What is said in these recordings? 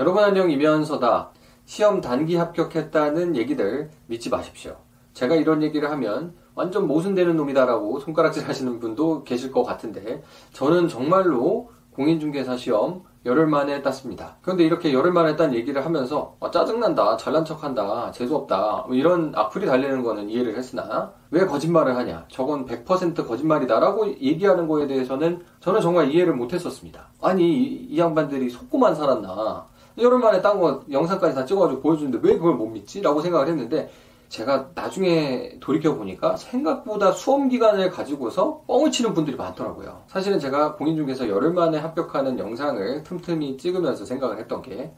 여러분 안녕 이면서다. 시험 단기 합격했다는 얘기들 믿지 마십시오. 제가 이런 얘기를 하면 완전 모순되는 놈이다라고 손가락질 하시는 분도 계실 것 같은데 저는 정말로 공인중개사 시험 열흘 만에 땄습니다. 그런데 이렇게 열흘 만에 딴 얘기를 하면서 아, 짜증난다, 잘난 척한다, 재수없다 뭐 이런 악플이 달리는 거는 이해를 했으나 왜 거짓말을 하냐, 저건 100% 거짓말이다라고 얘기하는 거에 대해서는 저는 정말 이해를 못했었습니다. 아니 이, 이 양반들이 속고만 살았나 열흘 만에 딴 거 영상까지 다 찍어가지고 보여주는데 왜 그걸 못 믿지? 라고 생각을 했는데 제가 나중에 돌이켜 보니까 생각보다 수험 기간을 가지고서 뻥을 치는 분들이 많더라고요. 사실은 제가 공인중개사 열흘 만에 합격하는 영상을 틈틈이 찍으면서 생각을 했던 게,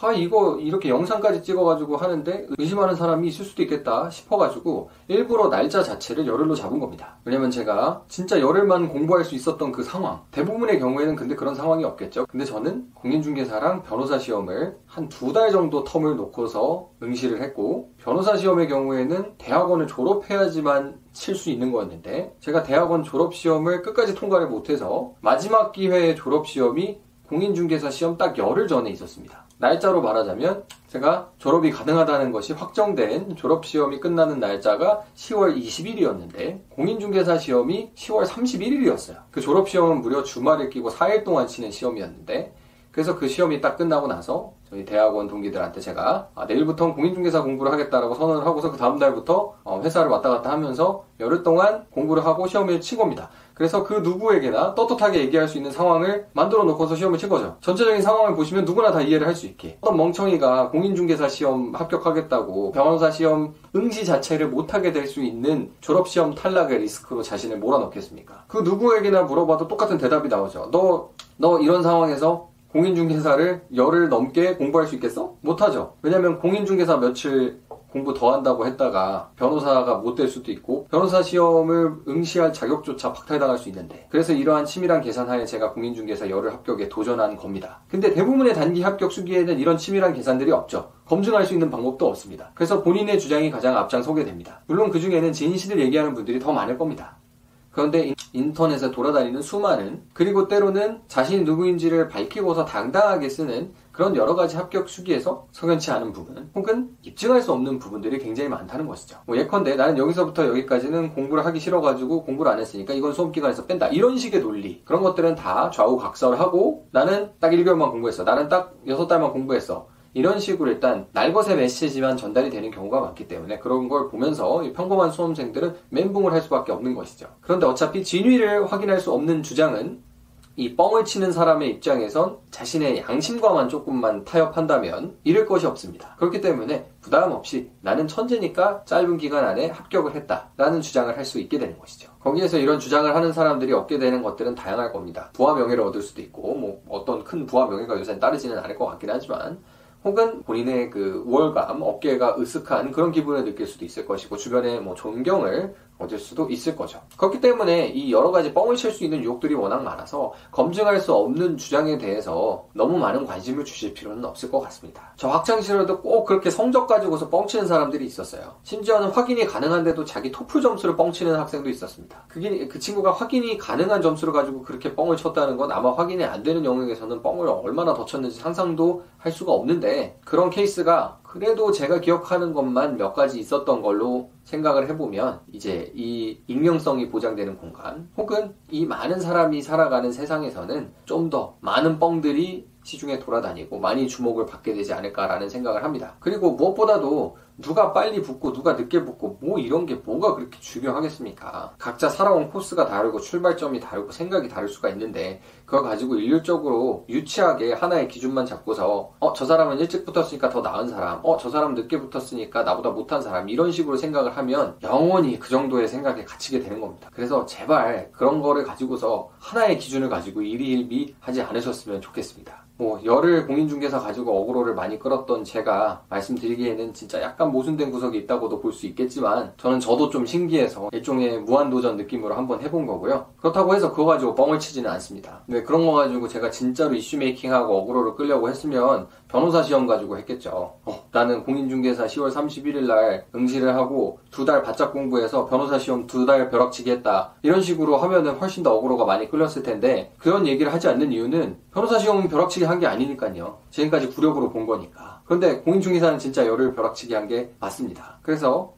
아, 이거 이렇게 영상까지 찍어가지고 하는데 의심하는 사람이 있을 수도 있겠다 싶어가지고 일부러 날짜 자체를 열흘로 잡은 겁니다. 왜냐면 제가 진짜 열흘만 공부할 수 있었던 그 상황, 대부분의 경우에는 근데 그런 상황이 없겠죠. 근데 저는 공인중개사랑 변호사 시험을 한 두 달 정도 텀을 놓고서 응시를 했고, 변호사 시험의 경우에는 대학원을 졸업해야지만 칠 수 있는 거였는데 제가 대학원 졸업 시험을 끝까지 통과를 못해서 마지막 기회의 졸업 시험이 공인중개사 시험 딱 열흘 전에 있었습니다. 날짜로 말하자면 제가 졸업이 가능하다는 것이 확정된 졸업 시험이 끝나는 날짜가 10월 20일이었는데 공인중개사 시험이 10월 31일이었어요. 그 졸업 시험은 무려 주말을 끼고 4일 동안 치는 시험이었는데 그래서 그 시험이 딱 끝나고 나서 저희 대학원 동기들한테 제가 아, 내일부터 공인중개사 공부를 하겠다라고 선언을 하고서 그 다음 달부터 어, 회사를 왔다 갔다 하면서 열흘 동안 공부를 하고 시험을 친 겁니다. 그래서 그 누구에게나 떳떳하게 얘기할 수 있는 상황을 만들어 놓고서 시험을 친 거죠. 전체적인 상황을 보시면 누구나 다 이해를 할 수 있게. 어떤 멍청이가 공인중개사 시험 합격하겠다고 변호사 시험 응시 자체를 못하게 될 수 있는 졸업시험 탈락의 리스크로 자신을 몰아넣겠습니까? 그 누구에게나 물어봐도 똑같은 대답이 나오죠. 너, 너 이런 상황에서 공인중개사를 열흘 넘게 공부할 수 있겠어? 못하죠. 왜냐면 공인중개사 며칠 공부 더 한다고 했다가 변호사가 못 될 수도 있고 변호사 시험을 응시할 자격조차 박탈당할 수 있는데 그래서 이러한 치밀한 계산하에 제가 공인중개사 열흘 합격에 도전한 겁니다. 근데 대부분의 단기 합격 수기에는 이런 치밀한 계산들이 없죠. 검증할 수 있는 방법도 없습니다. 그래서 본인의 주장이 가장 앞장서게 됩니다. 물론 그 중에는 진실을 얘기하는 분들이 더 많을 겁니다. 그런데 인터넷에 돌아다니는 수많은 그리고 때로는 자신이 누구인지를 밝히고서 당당하게 쓰는 그런 여러 가지 합격 수기에서 석연치 않은 부분 혹은 입증할 수 없는 부분들이 굉장히 많다는 것이죠. 뭐 예컨대 나는 여기서부터 여기까지는 공부를 하기 싫어가지고 공부를 안 했으니까 이건 수험 기간에서 뺀다. 이런 식의 논리. 그런 것들은 다 좌우각설하고 나는 딱 1개월만 공부했어. 나는 딱 6달만 공부했어 이런 식으로 일단 날것의 메시지만 전달이 되는 경우가 많기 때문에 그런 걸 보면서 평범한 수험생들은 멘붕을 할 수밖에 없는 것이죠. 그런데 어차피 진위를 확인할 수 없는 주장은 이 뻥을 치는 사람의 입장에선 자신의 양심과만 조금만 타협한다면 잃을 것이 없습니다. 그렇기 때문에 부담 없이 나는 천재니까 짧은 기간 안에 합격을 했다라는 주장을 할 수 있게 되는 것이죠. 거기에서 이런 주장을 하는 사람들이 얻게 되는 것들은 다양할 겁니다. 부와 명예를 얻을 수도 있고 뭐 어떤 큰 부와 명예가 요새 따르지는 않을 것 같긴 하지만 혹은 본인의 그 우월감, 어깨가 으쓱한 그런 기분을 느낄 수도 있을 것이고 주변에 뭐 존경을 얻을 수도 있을 거죠. 그렇기 때문에 이 여러 가지 뻥을 칠 수 있는 유혹들이 워낙 많아서 검증할 수 없는 주장에 대해서 너무 많은 관심을 주실 필요는 없을 것 같습니다. 저 학창시절에도 꼭 그렇게 성적 가지고서 뻥치는 사람들이 있었어요. 심지어는 확인이 가능한데도 자기 토플 점수를 뻥치는 학생도 있었습니다. 그게 그 친구가 확인이 가능한 점수를 가지고 그렇게 뻥을 쳤다는 건 아마 확인이 안 되는 영역에서는 뻥을 얼마나 더 쳤는지 상상도 할 수가 없는데 그런 케이스가 그래도 제가 기억하는 것만 몇 가지 있었던 걸로 생각을 해보면 이제 이 익명성이 보장되는 공간 혹은 이 많은 사람이 살아가는 세상에서는 좀 더 많은 뻥들이 시중에 돌아다니고 많이 주목을 받게 되지 않을까라는 생각을 합니다. 그리고 무엇보다도 누가 빨리 붙고 누가 늦게 붙고 뭐 이런 게 뭐가 그렇게 중요하겠습니까? 각자 살아온 코스가 다르고 출발점이 다르고 생각이 다를 수가 있는데 그거 가지고 일률적으로 유치하게 하나의 기준만 잡고서 어 저 사람은 일찍 붙었으니까 더 나은 사람 어 저 사람 늦게 붙었으니까 나보다 못한 사람 이런 식으로 생각을 하면 영원히 그 정도의 생각에 갇히게 되는 겁니다. 그래서 제발 그런 거를 가지고서 하나의 기준을 가지고 일희일비 하지 않으셨으면 좋겠습니다. 뭐 열을 공인중개사 가지고 어그로를 많이 끌었던 제가 말씀드리기에는 진짜 약간 모순된 구석이 있다고도 볼 수 있겠지만 저는 저도 좀 신기해서 일종의 무한도전 느낌으로 한번 해본 거고요. 그렇다고 해서 그거 가지고 뻥을 치지는 않습니다. 근데 그런 거 가지고 제가 진짜로 이슈 메이킹하고 어그로를 끌려고 했으면 변호사 시험 가지고 했겠죠. 어, 나는 공인중개사 10월 31일 날 응시를 하고 두 달 바짝 공부해서 변호사 시험 두 달 벼락치기 했다. 이런 식으로 하면은 훨씬 더 어그로가 많이 끌렸을 텐데 그런 얘기를 하지 않는 이유는 변호사 시험 벼락치기 한 게 아니니까요. 지금까지 구력으로 본 거니까. 그런데 공인중개사는 진짜 열을 벼락치기 한 게 맞습니다. 그래서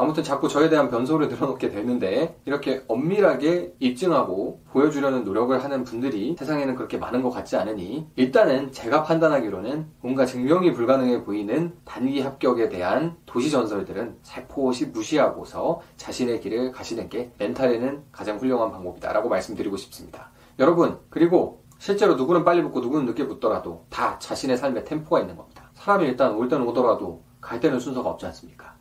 아무튼 자꾸 저에 대한 변소를 늘어놓게 되는데 이렇게 엄밀하게 입증하고 보여주려는 노력을 하는 분들이 세상에는 그렇게 많은 것 같지 않으니 일단은 제가 판단하기로는 뭔가 증명이 불가능해 보이는 단기 합격에 대한 도시 전설들은 살포시 무시하고서 자신의 길을 가시는 게 멘탈에는 가장 훌륭한 방법이다라고 말씀드리고 싶습니다. 여러분 그리고 실제로 누구는 빨리 붙고 누구는 늦게 붙더라도 다 자신의 삶에 템포가 있는 겁니다. 사람이 일단 올 때는 오더라도 갈 때는 순서가 없지 않습니까?